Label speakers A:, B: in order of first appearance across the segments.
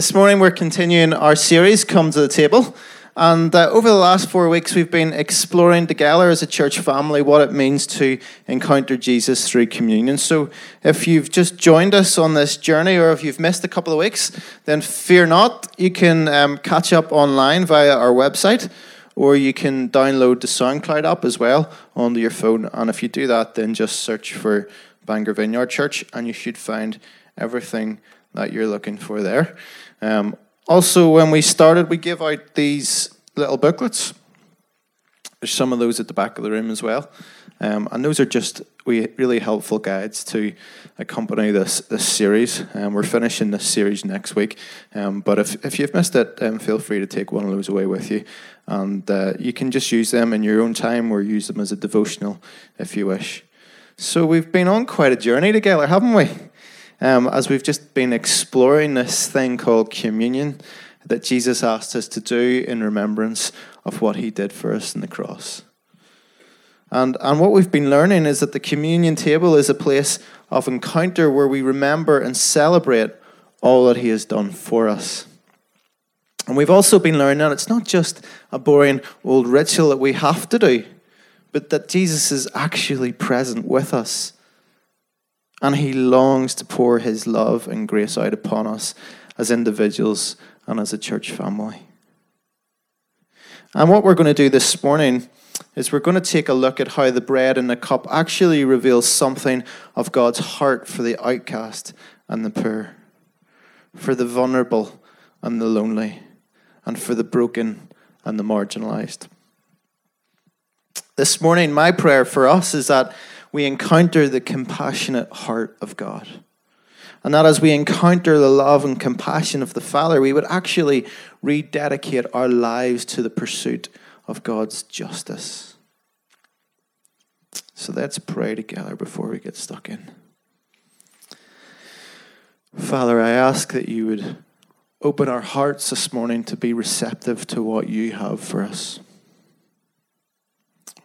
A: This morning we're continuing our series, Come to the Table. And uh, over the last four weeks, we've been exploring together as a church family what it means to encounter Jesus through communion. So, if you've just joined us on this journey or if you've missed a couple of weeks, then fear not. You can um, catch up online via our website or you can download the SoundCloud app as well onto your phone. And if you do that, then just search for Bangor Vineyard Church and you should find everything that you're looking for there. Um, also, when we started, we give out these little booklets. There's some of those at the back of the room as well. Um, and those are just we really helpful guides to accompany this this series. Um, we're finishing this series next week, um, but if, if you've missed it, um, feel free to take one of those away with you, and uh, you can just use them in your own time or use them as a devotional if you wish. So we've been on quite a journey together, haven't we? Um, as we've just been exploring this thing called communion that Jesus asked us to do in remembrance of what he did for us in the cross. And, and what we've been learning is that the communion table is a place of encounter where we remember and celebrate all that he has done for us. And we've also been learning that it's not just a boring old ritual that we have to do, but that Jesus is actually present with us and he longs to pour his love and grace out upon us as individuals and as a church family. And what we're going to do this morning is we're going to take a look at how the bread and the cup actually reveals something of God's heart for the outcast and the poor, for the vulnerable and the lonely, and for the broken and the marginalized. This morning, my prayer for us is that we encounter the compassionate heart of God. And that as we encounter the love and compassion of the Father, we would actually rededicate our lives to the pursuit of God's justice. So let's pray together before we get stuck in. Father, I ask that you would open our hearts this morning to be receptive to what you have for us.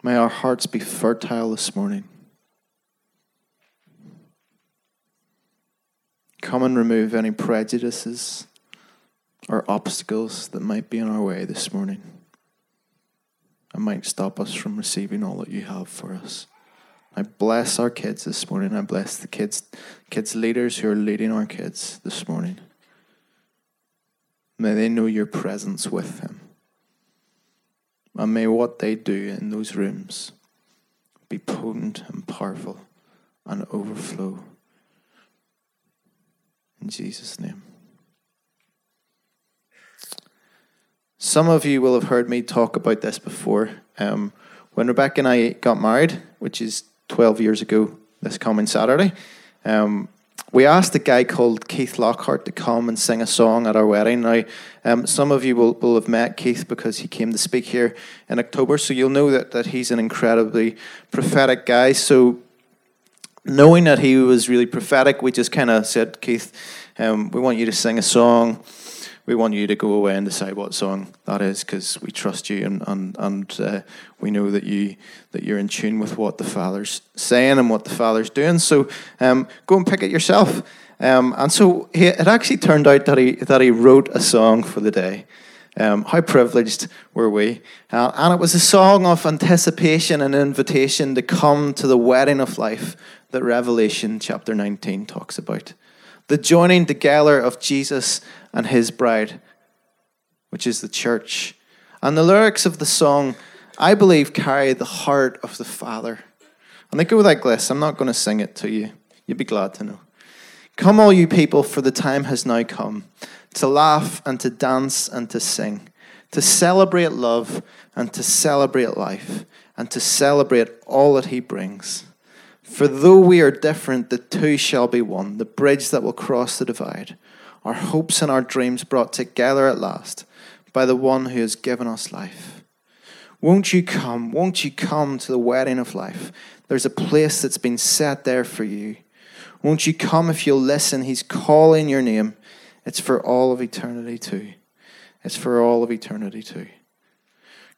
A: May our hearts be fertile this morning. Come and remove any prejudices or obstacles that might be in our way this morning and might stop us from receiving all that you have for us. I bless our kids this morning. I bless the kids, kids leaders who are leading our kids this morning. May they know your presence with them. And may what they do in those rooms be potent and powerful and overflow in Jesus' name. Some of you will have heard me talk about this before. Um, when Rebecca and I got married, which is 12 years ago this coming Saturday, um, we asked a guy called Keith Lockhart to come and sing a song at our wedding. Now, um, some of you will, will have met Keith because he came to speak here in October, so you'll know that, that he's an incredibly prophetic guy. So knowing that he was really prophetic, we just kind of said, Keith, um, we want you to sing a song. We want you to go away and decide what song that is because we trust you and and, and uh, we know that you that you're in tune with what the Father's saying and what the Father's doing. So um, go and pick it yourself. Um, and so he, it actually turned out that he that he wrote a song for the day. Um, how privileged were we? Uh, and it was a song of anticipation and invitation to come to the wedding of life that Revelation chapter 19 talks about. The joining together of Jesus and his bride, which is the church. And the lyrics of the song, I believe, carry the heart of the Father. And they go like this. I'm not going to sing it to you. You'd be glad to know. Come, all you people, for the time has now come to laugh and to dance and to sing, to celebrate love and to celebrate life, and to celebrate all that He brings. For though we are different, the two shall be one, the bridge that will cross the divide, our hopes and our dreams brought together at last by the one who has given us life. Won't you come? Won't you come to the wedding of life? There's a place that's been set there for you. Won't you come if you'll listen? He's calling your name. It's for all of eternity, too. It's for all of eternity, too.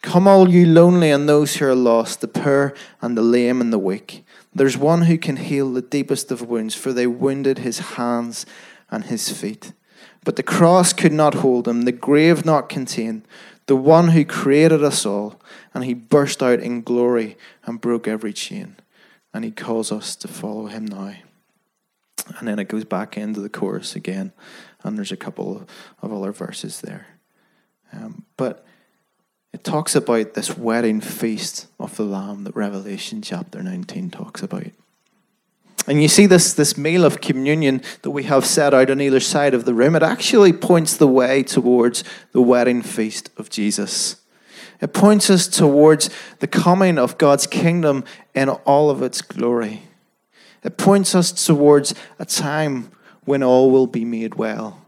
A: Come, all you lonely and those who are lost, the poor and the lame and the weak. There's one who can heal the deepest of wounds, for they wounded his hands and his feet. But the cross could not hold him, the grave not contain the one who created us all, and he burst out in glory and broke every chain. And he calls us to follow him now. And then it goes back into the chorus again, and there's a couple of other verses there. Um, but it talks about this wedding feast of the Lamb that Revelation chapter 19 talks about. And you see this, this meal of communion that we have set out on either side of the room, it actually points the way towards the wedding feast of Jesus. It points us towards the coming of God's kingdom in all of its glory. It points us towards a time when all will be made well.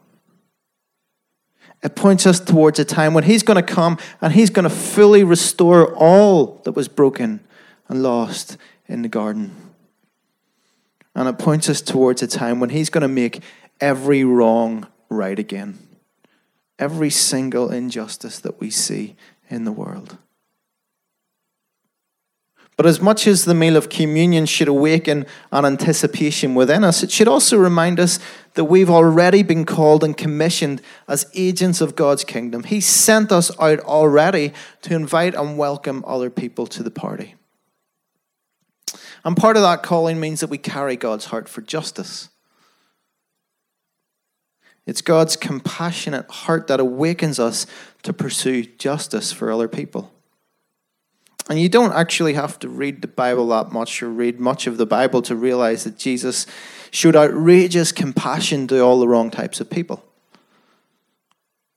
A: It points us towards a time when He's going to come and He's going to fully restore all that was broken and lost in the garden. And it points us towards a time when He's going to make every wrong right again. Every single injustice that we see in the world. But as much as the meal of communion should awaken an anticipation within us, it should also remind us that we've already been called and commissioned as agents of God's kingdom. He sent us out already to invite and welcome other people to the party. And part of that calling means that we carry God's heart for justice. It's God's compassionate heart that awakens us to pursue justice for other people. And you don't actually have to read the Bible that much or read much of the Bible to realize that Jesus showed outrageous compassion to all the wrong types of people,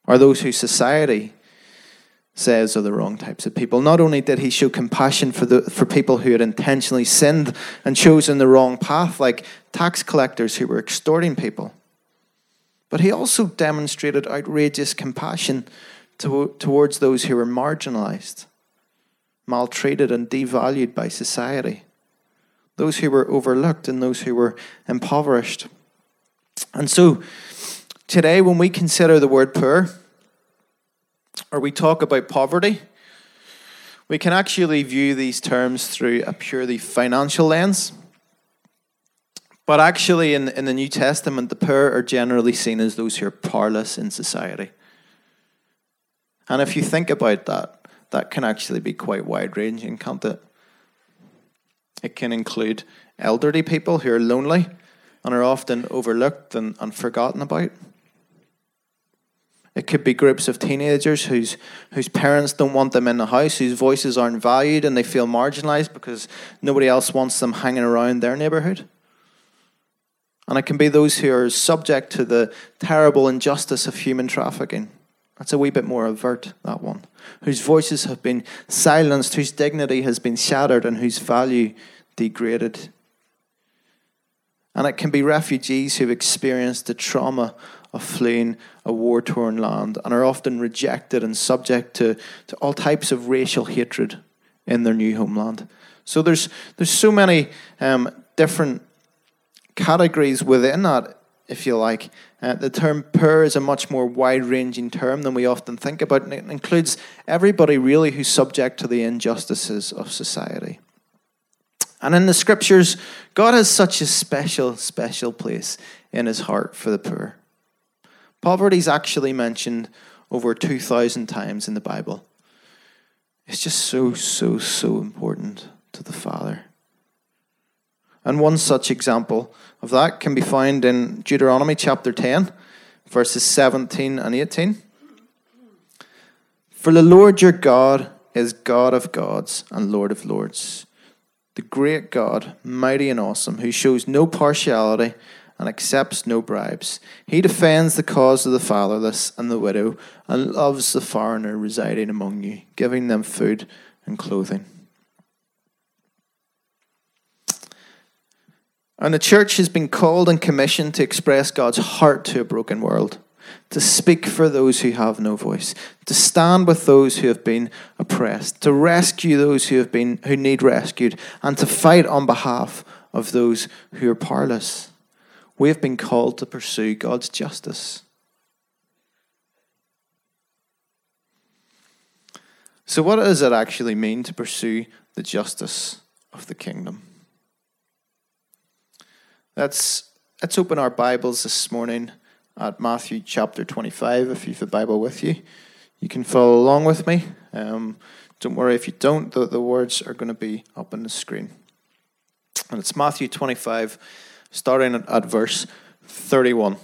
A: or those who society says are the wrong types of people. Not only did he show compassion for, the, for people who had intentionally sinned and chosen the wrong path, like tax collectors who were extorting people, but he also demonstrated outrageous compassion to, towards those who were marginalized maltreated and devalued by society, those who were overlooked and those who were impoverished. And so, today, when we consider the word poor, or we talk about poverty, we can actually view these terms through a purely financial lens. But actually, in, in the New Testament, the poor are generally seen as those who are powerless in society. And if you think about that, that can actually be quite wide ranging, can't it? It can include elderly people who are lonely and are often overlooked and, and forgotten about. It could be groups of teenagers whose, whose parents don't want them in the house, whose voices aren't valued, and they feel marginalized because nobody else wants them hanging around their neighborhood. And it can be those who are subject to the terrible injustice of human trafficking. That's a wee bit more overt, that one. Whose voices have been silenced, whose dignity has been shattered, and whose value degraded. And it can be refugees who've experienced the trauma of fleeing a war torn land and are often rejected and subject to, to all types of racial hatred in their new homeland. So there's, there's so many um, different categories within that if you like. Uh, the term poor is a much more wide ranging term than we often think about, and it includes everybody really who's subject to the injustices of society. And in the scriptures, God has such a special, special place in his heart for the poor. Poverty is actually mentioned over 2,000 times in the Bible. It's just so, so, so important to the Father. And one such example of that can be found in Deuteronomy chapter 10, verses 17 and 18. For the Lord your God is God of gods and Lord of lords, the great God, mighty and awesome, who shows no partiality and accepts no bribes. He defends the cause of the fatherless and the widow and loves the foreigner residing among you, giving them food and clothing. And the church has been called and commissioned to express God's heart to a broken world, to speak for those who have no voice, to stand with those who have been oppressed, to rescue those who have been who need rescued, and to fight on behalf of those who are powerless. We have been called to pursue God's justice. So, what does it actually mean to pursue the justice of the kingdom? Let's, let's open our Bibles this morning at Matthew chapter 25 if you have a Bible with you. You can follow along with me. Um, don't worry if you don't, the, the words are going to be up on the screen. And it's Matthew 25, starting at, at verse 31.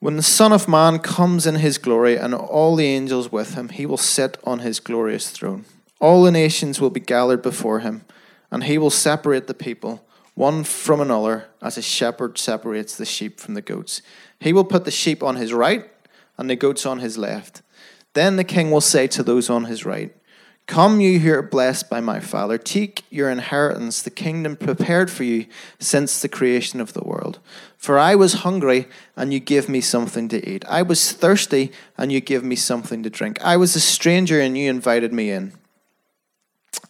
A: When the Son of Man comes in his glory and all the angels with him, he will sit on his glorious throne. All the nations will be gathered before him, and he will separate the people, one from another, as a shepherd separates the sheep from the goats. He will put the sheep on his right and the goats on his left. Then the king will say to those on his right, Come, you who are blessed by my Father, take your inheritance, the kingdom prepared for you since the creation of the world. For I was hungry, and you gave me something to eat. I was thirsty, and you gave me something to drink. I was a stranger, and you invited me in.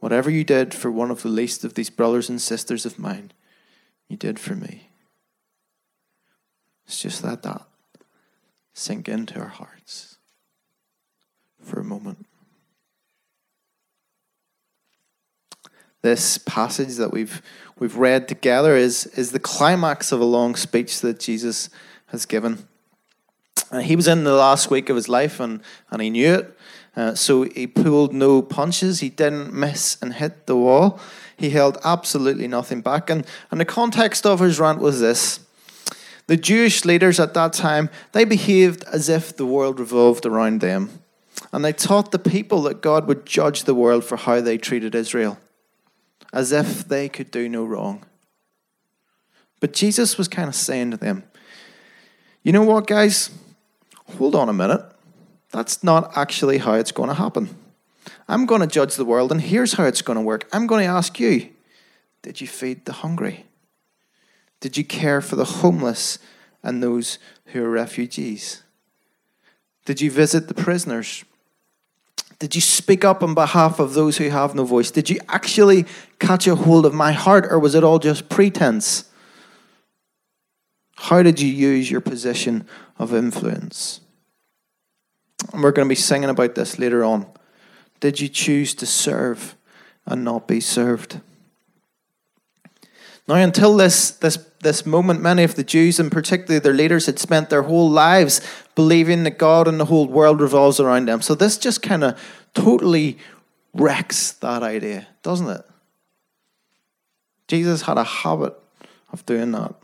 A: whatever you did for one of the least of these brothers and sisters of mine, you did for me. It's just that that sink into our hearts for a moment. This passage that we've we've read together is is the climax of a long speech that Jesus has given. Uh, he was in the last week of his life and, and he knew it. Uh, so he pulled no punches. He didn't miss and hit the wall. He held absolutely nothing back. And, and the context of his rant was this the Jewish leaders at that time, they behaved as if the world revolved around them. And they taught the people that God would judge the world for how they treated Israel, as if they could do no wrong. But Jesus was kind of saying to them, you know what, guys? Hold on a minute. That's not actually how it's going to happen. I'm going to judge the world, and here's how it's going to work. I'm going to ask you Did you feed the hungry? Did you care for the homeless and those who are refugees? Did you visit the prisoners? Did you speak up on behalf of those who have no voice? Did you actually catch a hold of my heart, or was it all just pretense? How did you use your position of influence? And we're going to be singing about this later on. Did you choose to serve and not be served? Now, until this, this, this moment, many of the Jews, and particularly their leaders, had spent their whole lives believing that God and the whole world revolves around them. So this just kind of totally wrecks that idea, doesn't it? Jesus had a habit of doing that.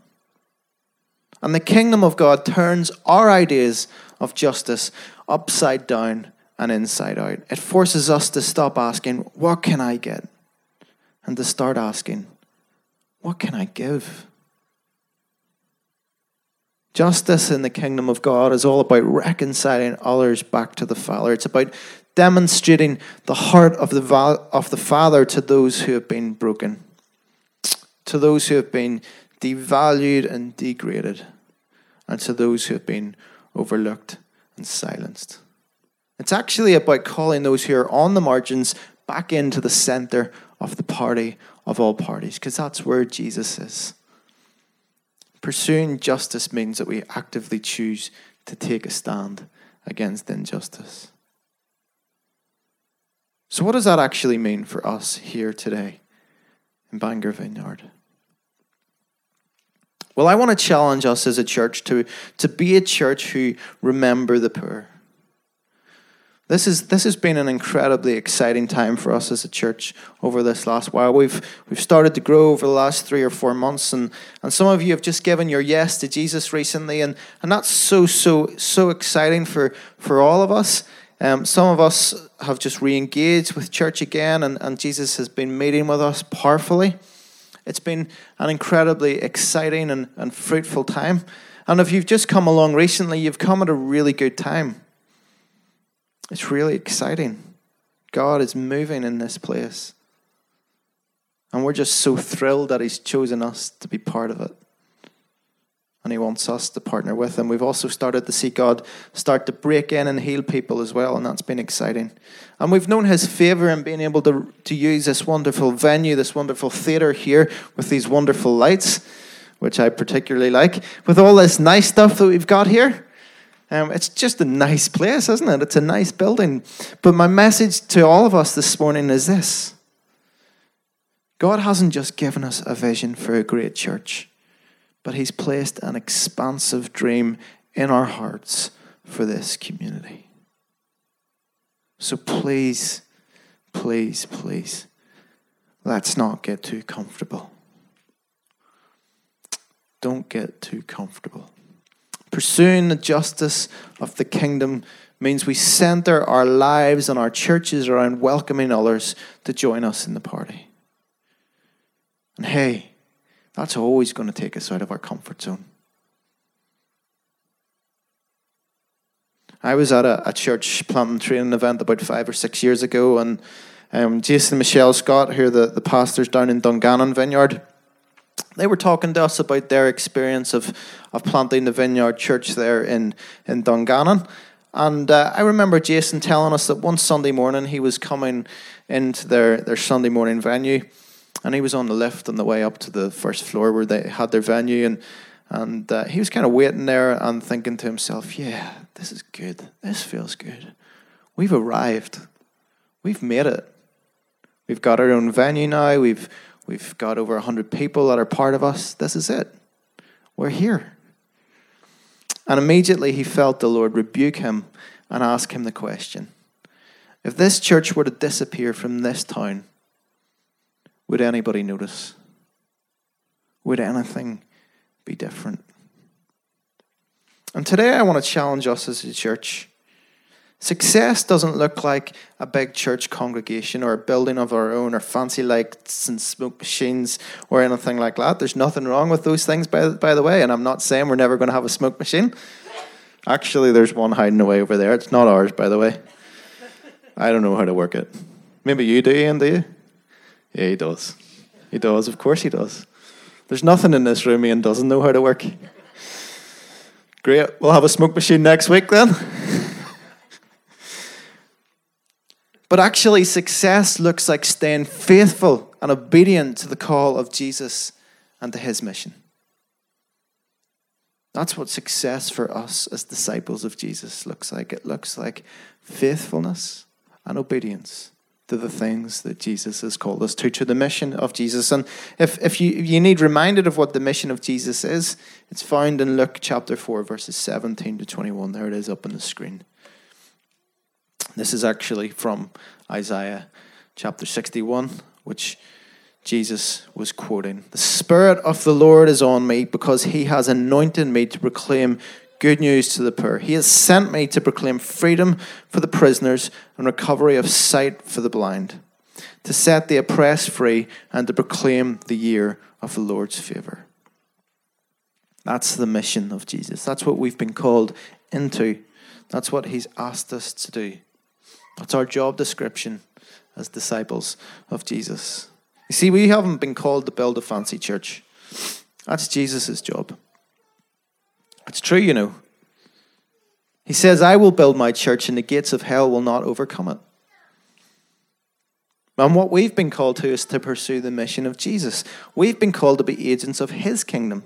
A: And the kingdom of God turns our ideas of justice upside down and inside out. It forces us to stop asking, What can I get? and to start asking, What can I give? Justice in the kingdom of God is all about reconciling others back to the Father. It's about demonstrating the heart of the, of the Father to those who have been broken, to those who have been devalued and degraded, and to those who have been overlooked and silenced. It's actually about calling those who are on the margins back into the center of the party of all parties, because that's where Jesus is. Pursuing justice means that we actively choose to take a stand against injustice. So, what does that actually mean for us here today in Bangor Vineyard? Well, I want to challenge us as a church to, to be a church who remember the poor. This, is, this has been an incredibly exciting time for us as a church over this last while. We've, we've started to grow over the last three or four months, and, and some of you have just given your yes to Jesus recently, and, and that's so, so, so exciting for, for all of us. Um, some of us have just re engaged with church again, and, and Jesus has been meeting with us powerfully. It's been an incredibly exciting and, and fruitful time. And if you've just come along recently, you've come at a really good time. It's really exciting. God is moving in this place. And we're just so thrilled that He's chosen us to be part of it. And He wants us to partner with Him. We've also started to see God start to break in and heal people as well, and that's been exciting. And we've known His favor in being able to, to use this wonderful venue, this wonderful theater here with these wonderful lights, which I particularly like, with all this nice stuff that we've got here. Um, it's just a nice place, isn't it? It's a nice building. But my message to all of us this morning is this God hasn't just given us a vision for a great church but He's placed an expansive dream in our hearts for this community. So please, please, please, let's not get too comfortable. Don't get too comfortable. Pursuing the justice of the kingdom means we center our lives and our churches around welcoming others to join us in the party. And hey, that's always going to take us out of our comfort zone. I was at a, a church planting training event about five or six years ago, and um, Jason and Michelle Scott, who are the, the pastors down in Dungannon Vineyard, they were talking to us about their experience of, of planting the vineyard church there in, in Dungannon. And uh, I remember Jason telling us that one Sunday morning he was coming into their, their Sunday morning venue and he was on the lift on the way up to the first floor where they had their venue, and and uh, he was kind of waiting there and thinking to himself, "Yeah, this is good. This feels good. We've arrived. We've made it. We've got our own venue now. We've we've got over hundred people that are part of us. This is it. We're here." And immediately he felt the Lord rebuke him and ask him the question: If this church were to disappear from this town would anybody notice? Would anything be different? And today I want to challenge us as a church. Success doesn't look like a big church congregation or a building of our own or fancy lights and smoke machines or anything like that. There's nothing wrong with those things, by, by the way. And I'm not saying we're never going to have a smoke machine. Actually, there's one hiding away over there. It's not ours, by the way. I don't know how to work it. Maybe you do, Ian, do you? Yeah, he does. He does. Of course he does. There's nothing in this room Ian doesn't know how to work. Great. We'll have a smoke machine next week then. but actually, success looks like staying faithful and obedient to the call of Jesus and to his mission. That's what success for us as disciples of Jesus looks like. It looks like faithfulness and obedience to the things that Jesus has called us to, to the mission of Jesus. And if, if you, you need reminded of what the mission of Jesus is, it's found in Luke chapter 4, verses 17 to 21. There it is up on the screen. This is actually from Isaiah chapter 61, which Jesus was quoting. The Spirit of the Lord is on me because he has anointed me to proclaim good news to the poor. He has sent me to proclaim freedom for the prisoners and recovery of sight for the blind, to set the oppressed free and to proclaim the year of the Lord's favor. That's the mission of Jesus. That's what we've been called into. That's what he's asked us to do. That's our job description as disciples of Jesus. You see, we haven't been called to build a fancy church. That's Jesus' job. It's true, you know. He says, I will build my church and the gates of hell will not overcome it. And what we've been called to is to pursue the mission of Jesus. We've been called to be agents of his kingdom.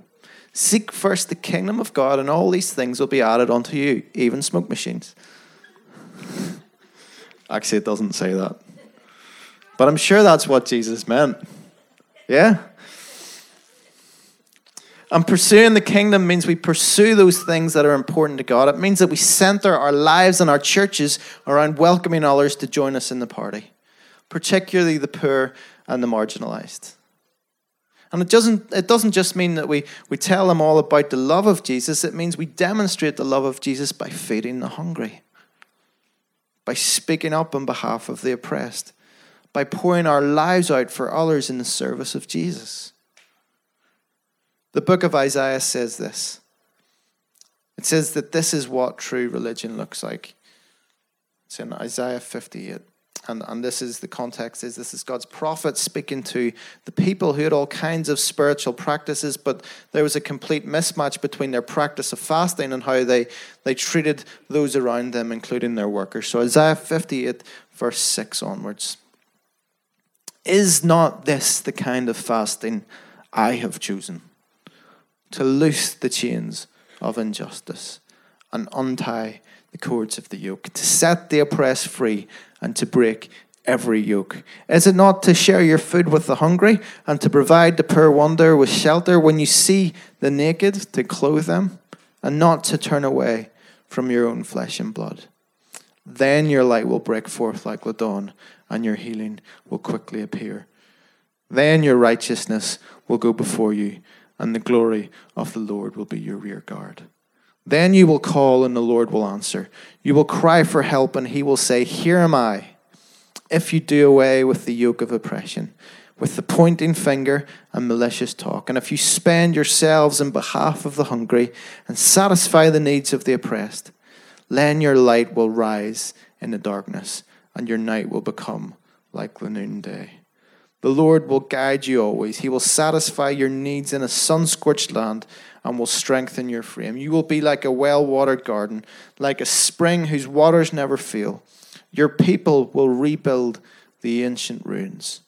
A: Seek first the kingdom of God, and all these things will be added unto you, even smoke machines. Actually, it doesn't say that. But I'm sure that's what Jesus meant. Yeah? And pursuing the kingdom means we pursue those things that are important to God. It means that we center our lives and our churches around welcoming others to join us in the party, particularly the poor and the marginalized. And it doesn't, it doesn't just mean that we, we tell them all about the love of Jesus, it means we demonstrate the love of Jesus by feeding the hungry, by speaking up on behalf of the oppressed, by pouring our lives out for others in the service of Jesus. The book of Isaiah says this it says that this is what true religion looks like. It's in Isaiah 58. and, and this is the context is this is God's prophet speaking to the people who had all kinds of spiritual practices, but there was a complete mismatch between their practice of fasting and how they, they treated those around them, including their workers. So Isaiah 58, verse 6 onwards. Is not this the kind of fasting I have chosen? To loose the chains of injustice and untie the cords of the yoke, to set the oppressed free and to break every yoke? Is it not to share your food with the hungry and to provide the poor wanderer with shelter when you see the naked to clothe them and not to turn away from your own flesh and blood? Then your light will break forth like the dawn and your healing will quickly appear. Then your righteousness will go before you and the glory of the Lord will be your rear guard. Then you will call, and the Lord will answer. You will cry for help, and he will say, Here am I. If you do away with the yoke of oppression, with the pointing finger and malicious talk, and if you spend yourselves in behalf of the hungry and satisfy the needs of the oppressed, then your light will rise in the darkness, and your night will become like the noonday. The Lord will guide you always. He will satisfy your needs in a sun scorched land and will strengthen your frame. You will be like a well watered garden, like a spring whose waters never fail. Your people will rebuild the ancient ruins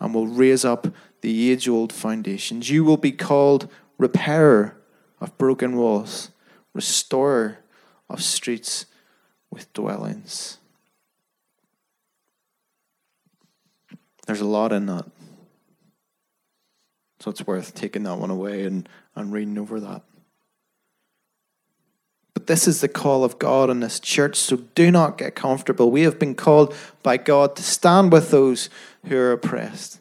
A: and will raise up the age old foundations. You will be called repairer of broken walls, restorer of streets with dwellings. There's a lot in that. So it's worth taking that one away and, and reading over that. But this is the call of God in this church, so do not get comfortable. We have been called by God to stand with those who are oppressed,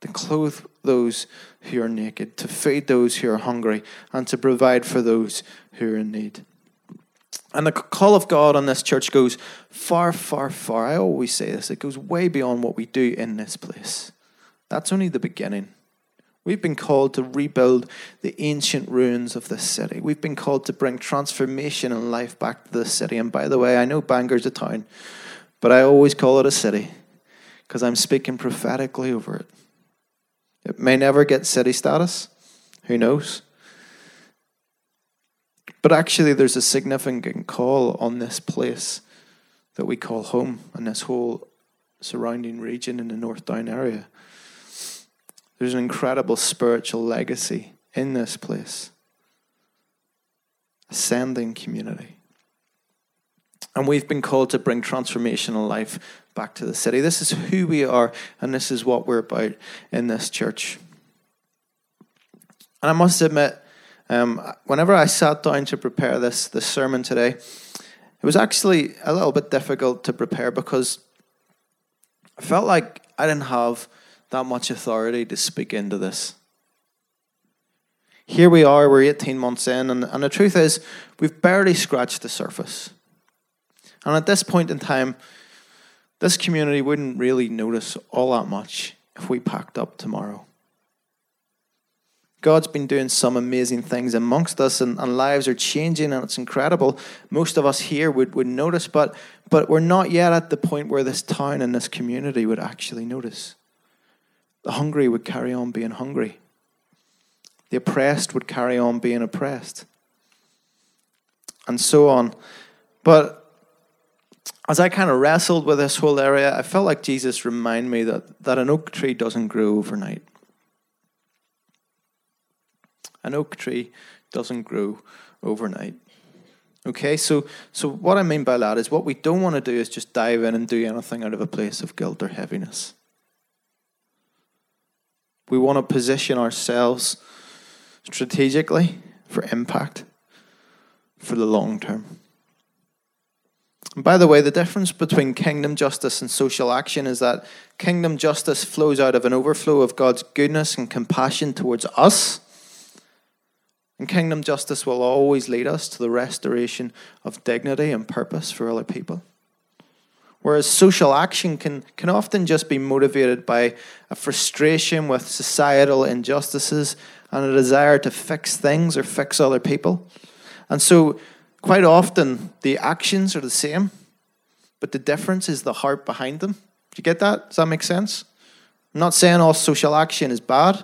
A: to clothe those who are naked, to feed those who are hungry, and to provide for those who are in need. And the call of God on this church goes far, far, far. I always say this, it goes way beyond what we do in this place. That's only the beginning. We've been called to rebuild the ancient ruins of this city. We've been called to bring transformation and life back to this city. And by the way, I know Bangor's a town, but I always call it a city because I'm speaking prophetically over it. It may never get city status. Who knows? But actually, there's a significant call on this place that we call home and this whole surrounding region in the North Down area. There's an incredible spiritual legacy in this place. Ascending community. And we've been called to bring transformational life back to the city. This is who we are, and this is what we're about in this church. And I must admit, um, whenever I sat down to prepare this, this sermon today, it was actually a little bit difficult to prepare because I felt like I didn't have that much authority to speak into this. Here we are, we're 18 months in, and, and the truth is, we've barely scratched the surface. And at this point in time, this community wouldn't really notice all that much if we packed up tomorrow. God's been doing some amazing things amongst us, and, and lives are changing, and it's incredible. Most of us here would, would notice, but, but we're not yet at the point where this town and this community would actually notice. The hungry would carry on being hungry. The oppressed would carry on being oppressed. And so on. But as I kind of wrestled with this whole area, I felt like Jesus reminded me that, that an oak tree doesn't grow overnight. An oak tree doesn't grow overnight. Okay, so so what I mean by that is what we don't want to do is just dive in and do anything out of a place of guilt or heaviness. We want to position ourselves strategically for impact for the long term. And by the way, the difference between kingdom justice and social action is that kingdom justice flows out of an overflow of God's goodness and compassion towards us. And kingdom justice will always lead us to the restoration of dignity and purpose for other people. Whereas social action can, can often just be motivated by a frustration with societal injustices and a desire to fix things or fix other people. And so, quite often, the actions are the same, but the difference is the heart behind them Do you get that? Does that make sense? I'm not saying all social action is bad.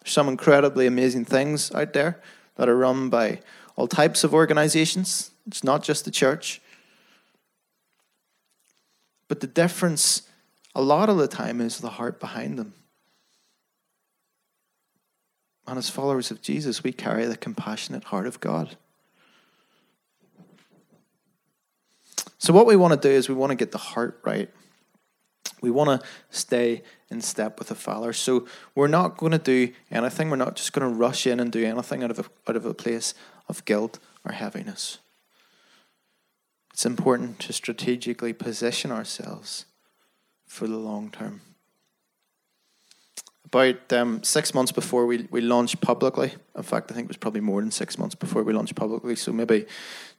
A: There's some incredibly amazing things out there that are run by all types of organizations. It's not just the church. But the difference, a lot of the time, is the heart behind them. And as followers of Jesus, we carry the compassionate heart of God. So, what we want to do is we want to get the heart right. We want to stay in step with the Father. So, we're not going to do anything. We're not just going to rush in and do anything out of a, out of a place of guilt or heaviness. It's important to strategically position ourselves for the long term. About um, six months before we, we launched publicly, in fact, I think it was probably more than six months before we launched publicly, so maybe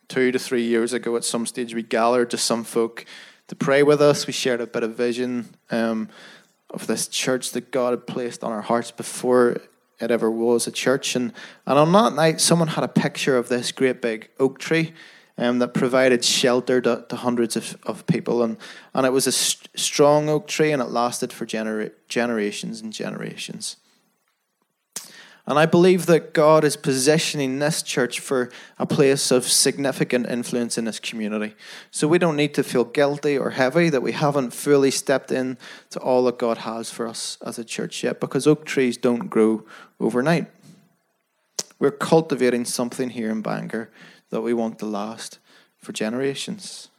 A: two to three years ago at some stage, we gathered just some folk to pray with us. We shared a bit of vision um, of this church that God had placed on our hearts before it ever was a church. And, and on that night, someone had a picture of this great big oak tree um, that provided shelter to, to, hundreds of, of people. And, and it was a st- strong oak tree and it lasted for genera- generations and generations. And I believe that God is positioning this church for a place of significant influence in this community. So we don't need to feel guilty or heavy that we haven't fully stepped in to all that God has for us as a church yet, because oak trees don't grow overnight. We're cultivating something here in Bangor that we want to last for generations.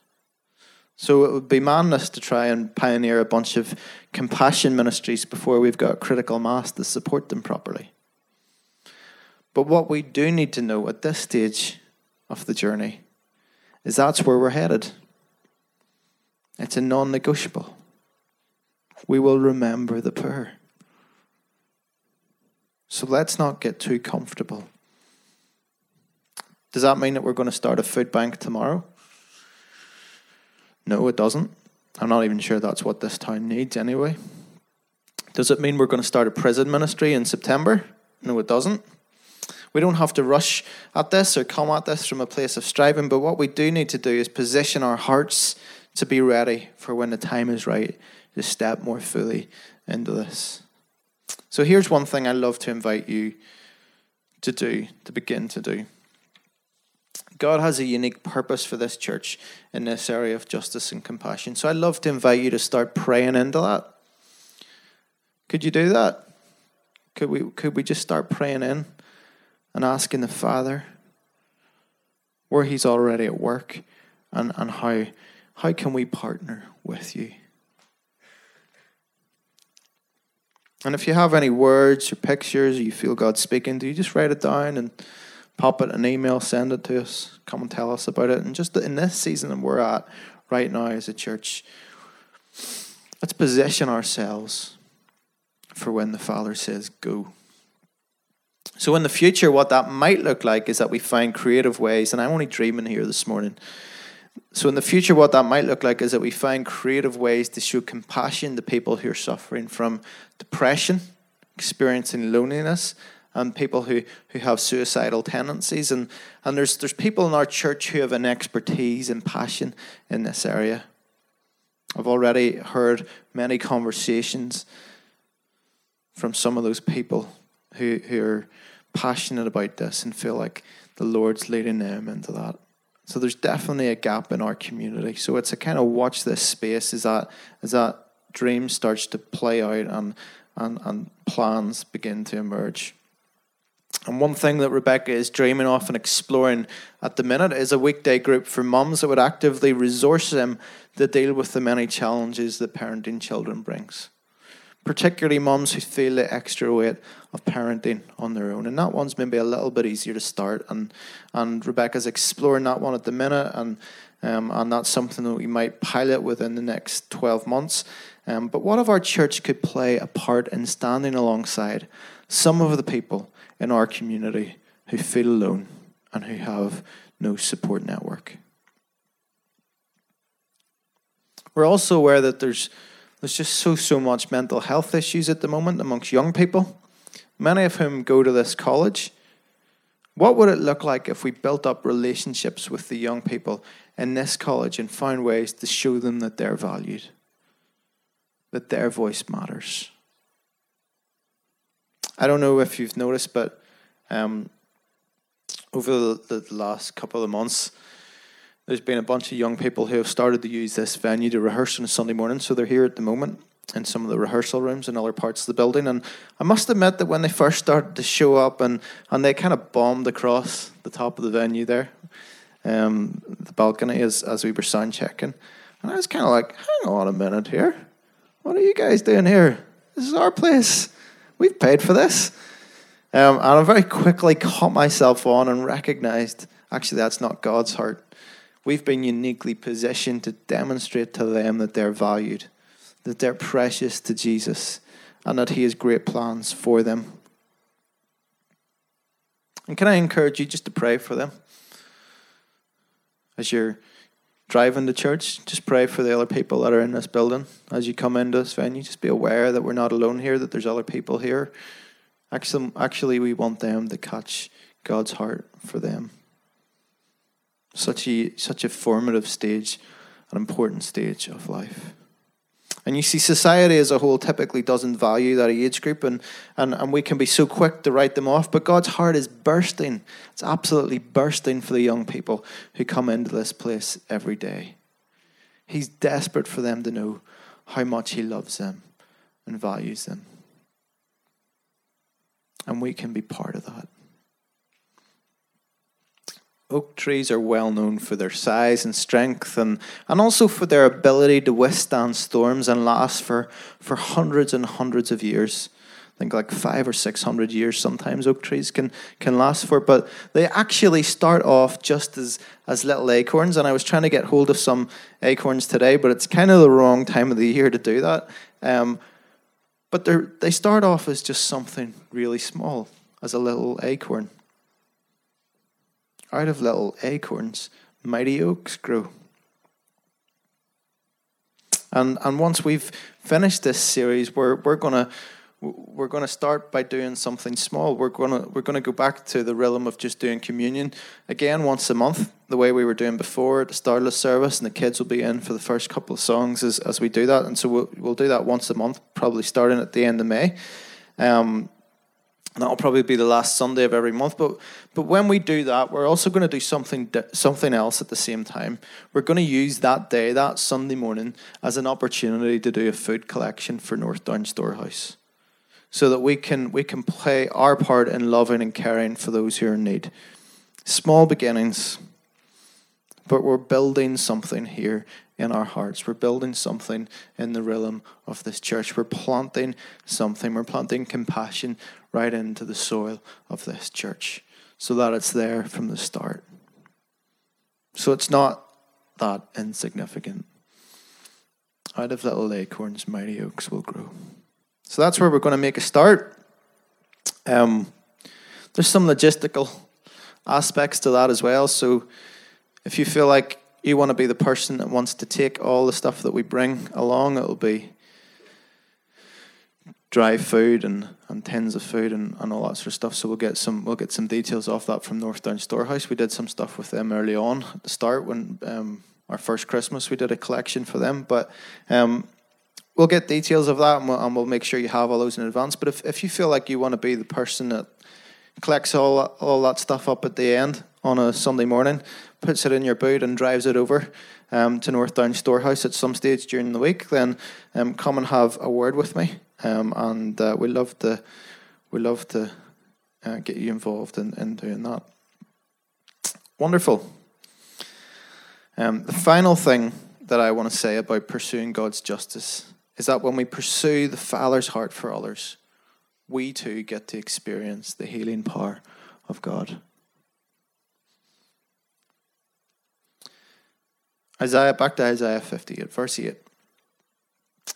A: So it would be madness to try and pioneer a bunch of compassion ministries before we've got critical mass to support them properly. But what we do need to know at this stage of the journey is that's where we're headed. It's a non negotiable. We will remember the poor. So let's not get too comfortable. Does that mean that we're going to start a food bank tomorrow? No, it doesn't. I'm not even sure that's what this town needs anyway. Does it mean we're going to start a prison ministry in September? No, it doesn't. We don't have to rush at this or come at this from a place of striving, but what we do need to do is position our hearts to be ready for when the time is right to step more fully into this. So here's one thing I love to invite you to do, to begin to do. God has a unique purpose for this church in this area of justice and compassion. So I'd love to invite you to start praying into that. Could you do that? Could we could we just start praying in? And asking the Father where He's already at work and, and how, how can we partner with you. And if you have any words or pictures or you feel God speaking to you, just write it down and pop it an email, send it to us, come and tell us about it. And just in this season that we're at right now as a church, let's position ourselves for when the Father says, Go. So, in the future, what that might look like is that we find creative ways, and I'm only dreaming here this morning. So, in the future, what that might look like is that we find creative ways to show compassion to people who are suffering from depression, experiencing loneliness, and people who, who have suicidal tendencies. And, and there's, there's people in our church who have an expertise and passion in this area. I've already heard many conversations from some of those people who, who are passionate about this and feel like the Lord's leading them into that. So there's definitely a gap in our community. So it's a kind of watch this space as that as that dream starts to play out and and, and plans begin to emerge. And one thing that Rebecca is dreaming of and exploring at the minute is a weekday group for mums that would actively resource them to deal with the many challenges that parenting children brings particularly mums who feel the extra weight of parenting on their own. And that one's maybe a little bit easier to start. And and Rebecca's exploring that one at the minute, and um, and that's something that we might pilot within the next twelve months. Um, but what if our church could play a part in standing alongside some of the people in our community who feel alone and who have no support network? We're also aware that there's there's just so, so much mental health issues at the moment amongst young people, many of whom go to this college. What would it look like if we built up relationships with the young people in this college and found ways to show them that they're valued? that their voice matters. I don't know if you've noticed, but um, over the, the last couple of months, there's been a bunch of young people who have started to use this venue to rehearse on a Sunday morning. So they're here at the moment in some of the rehearsal rooms and other parts of the building. And I must admit that when they first started to show up and, and they kind of bombed across the top of the venue there, um, the balcony as, as we were sound checking. And I was kind of like, hang on a minute here. What are you guys doing here? This is our place. We've paid for this. Um, and I very quickly caught myself on and recognized actually that's not God's heart. We've been uniquely positioned to demonstrate to them that they're valued, that they're precious to Jesus, and that He has great plans for them. And can I encourage you just to pray for them? As you're driving to church, just pray for the other people that are in this building. As you come into this venue, just be aware that we're not alone here, that there's other people here. Actually, actually we want them to catch God's heart for them. Such a such a formative stage, an important stage of life. And you see, society as a whole typically doesn't value that age group, and, and, and we can be so quick to write them off. But God's heart is bursting. It's absolutely bursting for the young people who come into this place every day. He's desperate for them to know how much He loves them and values them. And we can be part of that. Oak trees are well known for their size and strength and, and also for their ability to withstand storms and last for, for hundreds and hundreds of years. I think like five or six hundred years sometimes oak trees can, can last for, but they actually start off just as, as little acorns. And I was trying to get hold of some acorns today, but it's kind of the wrong time of the year to do that. Um, but they start off as just something really small, as a little acorn. Out of little acorns, mighty oaks grow. And and once we've finished this series, we're we're gonna we're gonna start by doing something small. We're gonna we're gonna go back to the realm of just doing communion again once a month, the way we were doing before at the the service, and the kids will be in for the first couple of songs as as we do that. And so we'll we'll do that once a month, probably starting at the end of May. Um, that'll probably be the last Sunday of every month. But but when we do that, we're also going to do something something else at the same time. We're going to use that day, that Sunday morning, as an opportunity to do a food collection for Northdown Storehouse, so that we can we can play our part in loving and caring for those who are in need. Small beginnings, but we're building something here in our hearts. We're building something in the realm of this church. We're planting something. We're planting compassion right into the soil of this church so that it's there from the start. So it's not that insignificant. Out of little acorns, mighty oaks will grow. So that's where we're going to make a start. Um, there's some logistical aspects to that as well. So if you feel like you want to be the person that wants to take all the stuff that we bring along, it'll be dry food and, and tins of food and, and all that sort of stuff. So we'll get some we'll get some details off that from Northdown Storehouse. We did some stuff with them early on at the start when um, our first Christmas we did a collection for them. But um, we'll get details of that and we'll, and we'll make sure you have all those in advance. But if, if you feel like you want to be the person that collects all all that stuff up at the end on a Sunday morning, puts it in your boot and drives it over um, to Northdown Storehouse at some stage during the week, then um, come and have a word with me um, and uh, we love to we love to uh, get you involved in, in doing that. Wonderful. Um, the final thing that I want to say about pursuing God's justice is that when we pursue the Father's heart for others, we too get to experience the healing power of God. Isaiah, back to Isaiah 50 at verse 8.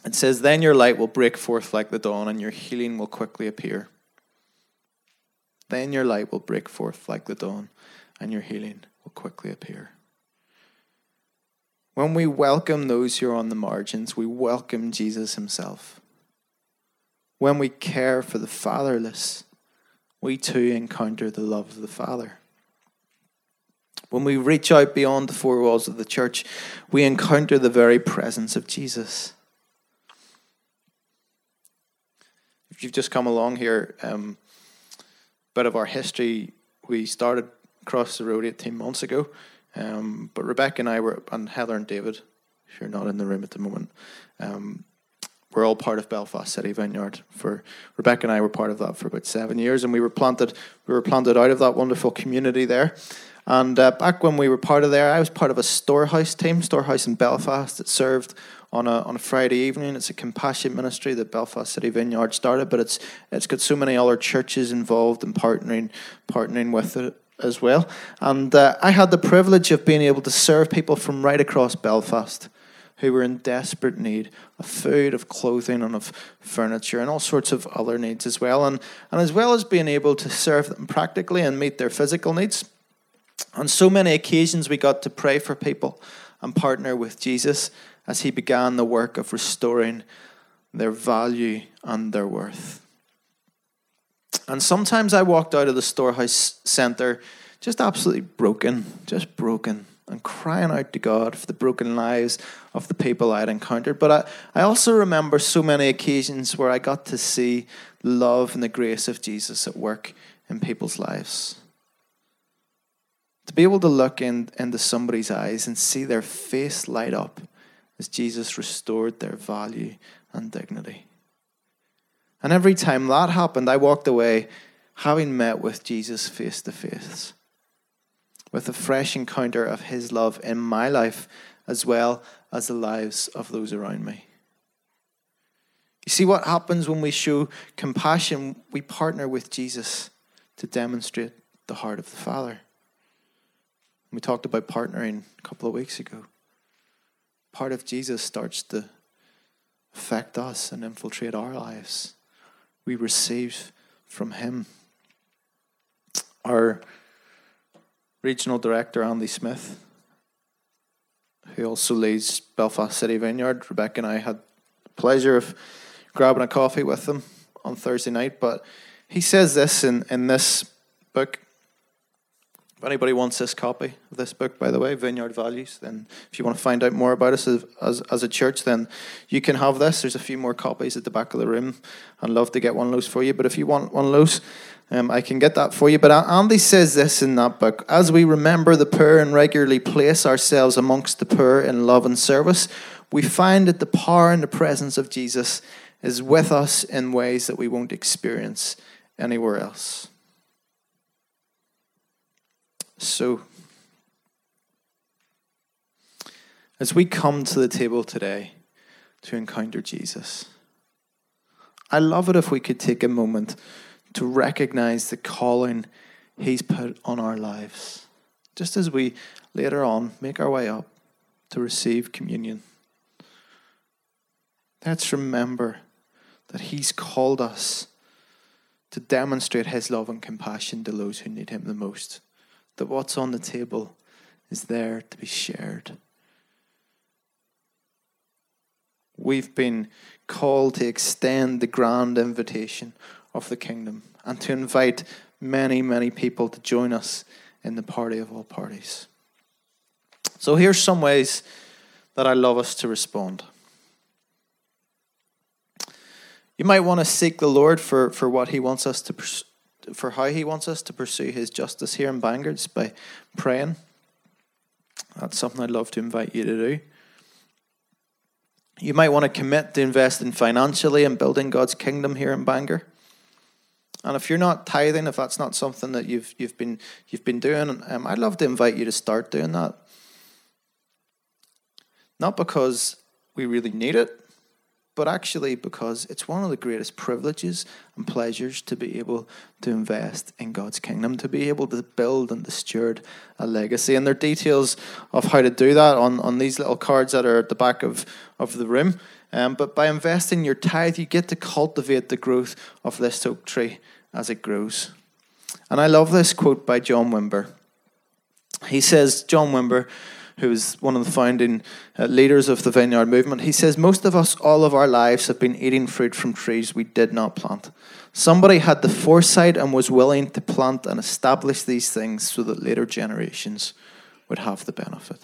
A: It says, Then your light will break forth like the dawn, and your healing will quickly appear. Then your light will break forth like the dawn, and your healing will quickly appear. When we welcome those who are on the margins, we welcome Jesus himself. When we care for the fatherless, we too encounter the love of the Father. When we reach out beyond the four walls of the church, we encounter the very presence of Jesus. if you've just come along here, um, bit of our history. We started across the road 18 months ago, um, but Rebecca and I were, and Heather and David, if you're not in the room at the moment, um, we're all part of Belfast City Vineyard. For Rebecca and I were part of that for about seven years, and we were planted. We were planted out of that wonderful community there. And uh, back when we were part of there, I was part of a storehouse team, storehouse in Belfast that served on a on a Friday evening. It's a compassion ministry that Belfast City Vineyard started, but it's it's got so many other churches involved and partnering partnering with it as well. And uh, I had the privilege of being able to serve people from right across Belfast who were in desperate need of food, of clothing, and of furniture, and all sorts of other needs as well. And, and as well as being able to serve them practically and meet their physical needs, on so many occasions we got to pray for people and partner with Jesus as he began the work of restoring their value and their worth. And sometimes I walked out of the storehouse center just absolutely broken, just broken, and crying out to God for the broken lives of the people I'd encountered. But I, I also remember so many occasions where I got to see love and the grace of Jesus at work in people's lives. To be able to look in, into somebody's eyes and see their face light up as Jesus restored their value and dignity. And every time that happened, I walked away having met with Jesus face to face, with a fresh encounter of his love in my life as well as the lives of those around me. You see, what happens when we show compassion, we partner with Jesus to demonstrate the heart of the Father. We talked about partnering a couple of weeks ago part of Jesus starts to affect us and infiltrate our lives. We receive from Him. Our regional director, Andy Smith, who also leads Belfast City Vineyard, Rebecca and I had the pleasure of grabbing a coffee with him on Thursday night. But he says this in, in this book if anybody wants this copy of this book, by the way, Vineyard Values, then if you want to find out more about us as, as, as, a church, then you can have this. There's a few more copies at the back of the room. I'd love to get one those for you. But if you want one those, um, I can get that for you. But Andy says this in that book As we remember the poor and regularly place ourselves amongst the poor in love and service, we find that the power and the presence of Jesus is with us in ways that we won't experience anywhere else. So, as we come to the table today to encounter Jesus, I love it if we could take a moment to recognize the calling He's put on our lives, just as we later on make our way up to receive communion. Let's remember that He's called us to demonstrate His love and compassion to those who need Him the most that what's on the table is there to be shared. We've been called to extend the grand invitation of the kingdom and to invite many, many people to join us in the party of all parties. So here's some ways that I love us to respond. You might want to seek the Lord for, for what He wants us to for how He wants us to pursue His justice here in Bangors by praying. That's something I'd love to invite you to do. You might want to commit to investing financially in building God's kingdom here in Bangor. And if you're not tithing, if that's not something that you've you've been you've been doing, um, I'd love to invite you to start doing that. Not because we really need it, but actually because it's one of the greatest privileges and pleasures to be able to invest in God's kingdom, to be able to build and to steward a legacy. And there are details of how to do that on, on these little cards that are at the back of, of the room. Um, but by investing your tithe, you get to cultivate the growth of this oak tree as it grows. And I love this quote by John Wimber. He says, John Wimber, who's one of the founding uh, leaders of the vineyard movement, he says, Most of us, all of our lives, have been eating fruit from trees we did not plant. Somebody had the foresight and was willing to plant and establish these things so that later generations would have the benefit.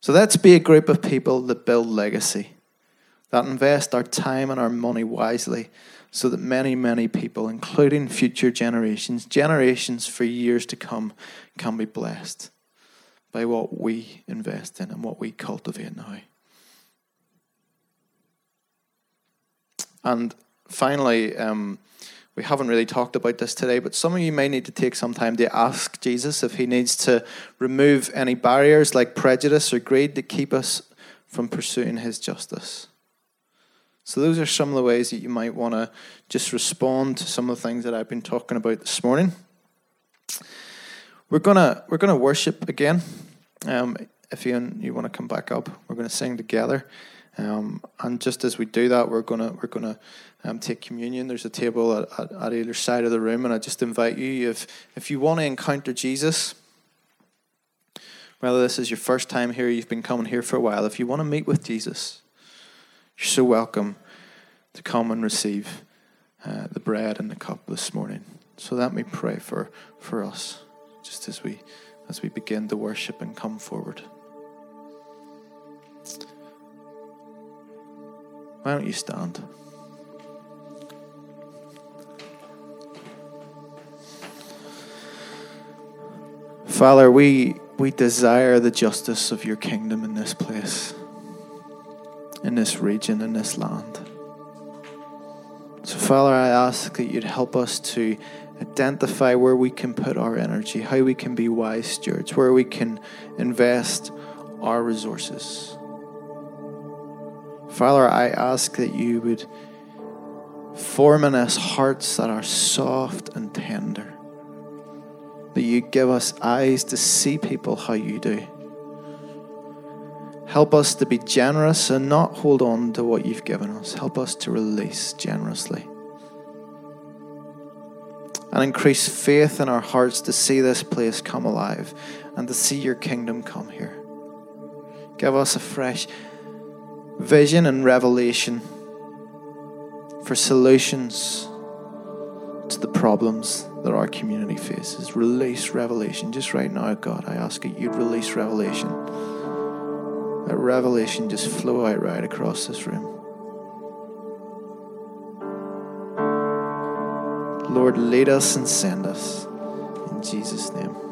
A: So let's be a group of people that build legacy. that invest our time and our money wisely so that many, many people, including future generations, generations for years to come, can be blessed by what we invest in and what we cultivate now. And finally, um, we haven't really talked about this today, but some of you may need to take some time to ask Jesus if he needs to remove any barriers like prejudice or greed that keep us from pursuing his justice. So, those are some of the ways that you might want to just respond to some of the things that I've been talking about this morning. We're gonna we're gonna worship again. Um, if you you want to come back up, we're gonna sing together. Um, and just as we do that, we're gonna we're gonna um, take communion. There's a table at, at, at, either side of the room, and I just invite you if if you want to encounter Jesus, whether this is your first time here, you've been coming here for a while. If you want to meet with Jesus, you're so welcome to come and receive uh, the bread and the cup this morning. So let me pray for, for us just as we as we begin to worship and come forward. Why don't you stand? Father, we, we desire the justice of your kingdom in this place in this region, in this land. So, Father, I ask that you'd help us to identify where we can put our energy, how we can be wise stewards, where we can invest our resources. Father, I ask that you would form in us hearts that are soft and tender, that you give us eyes to see people how you do Help us to be generous and not hold on to what you've given us. Help us to release generously. And increase faith in our hearts to see this place come alive and to see your kingdom come here. Give us a fresh vision and revelation for solutions to the problems that our community faces. Release revelation. Just right now, God, I ask that you'd release revelation that revelation just flow out right across this room. Lord, lead us and send us. In Jesus' name.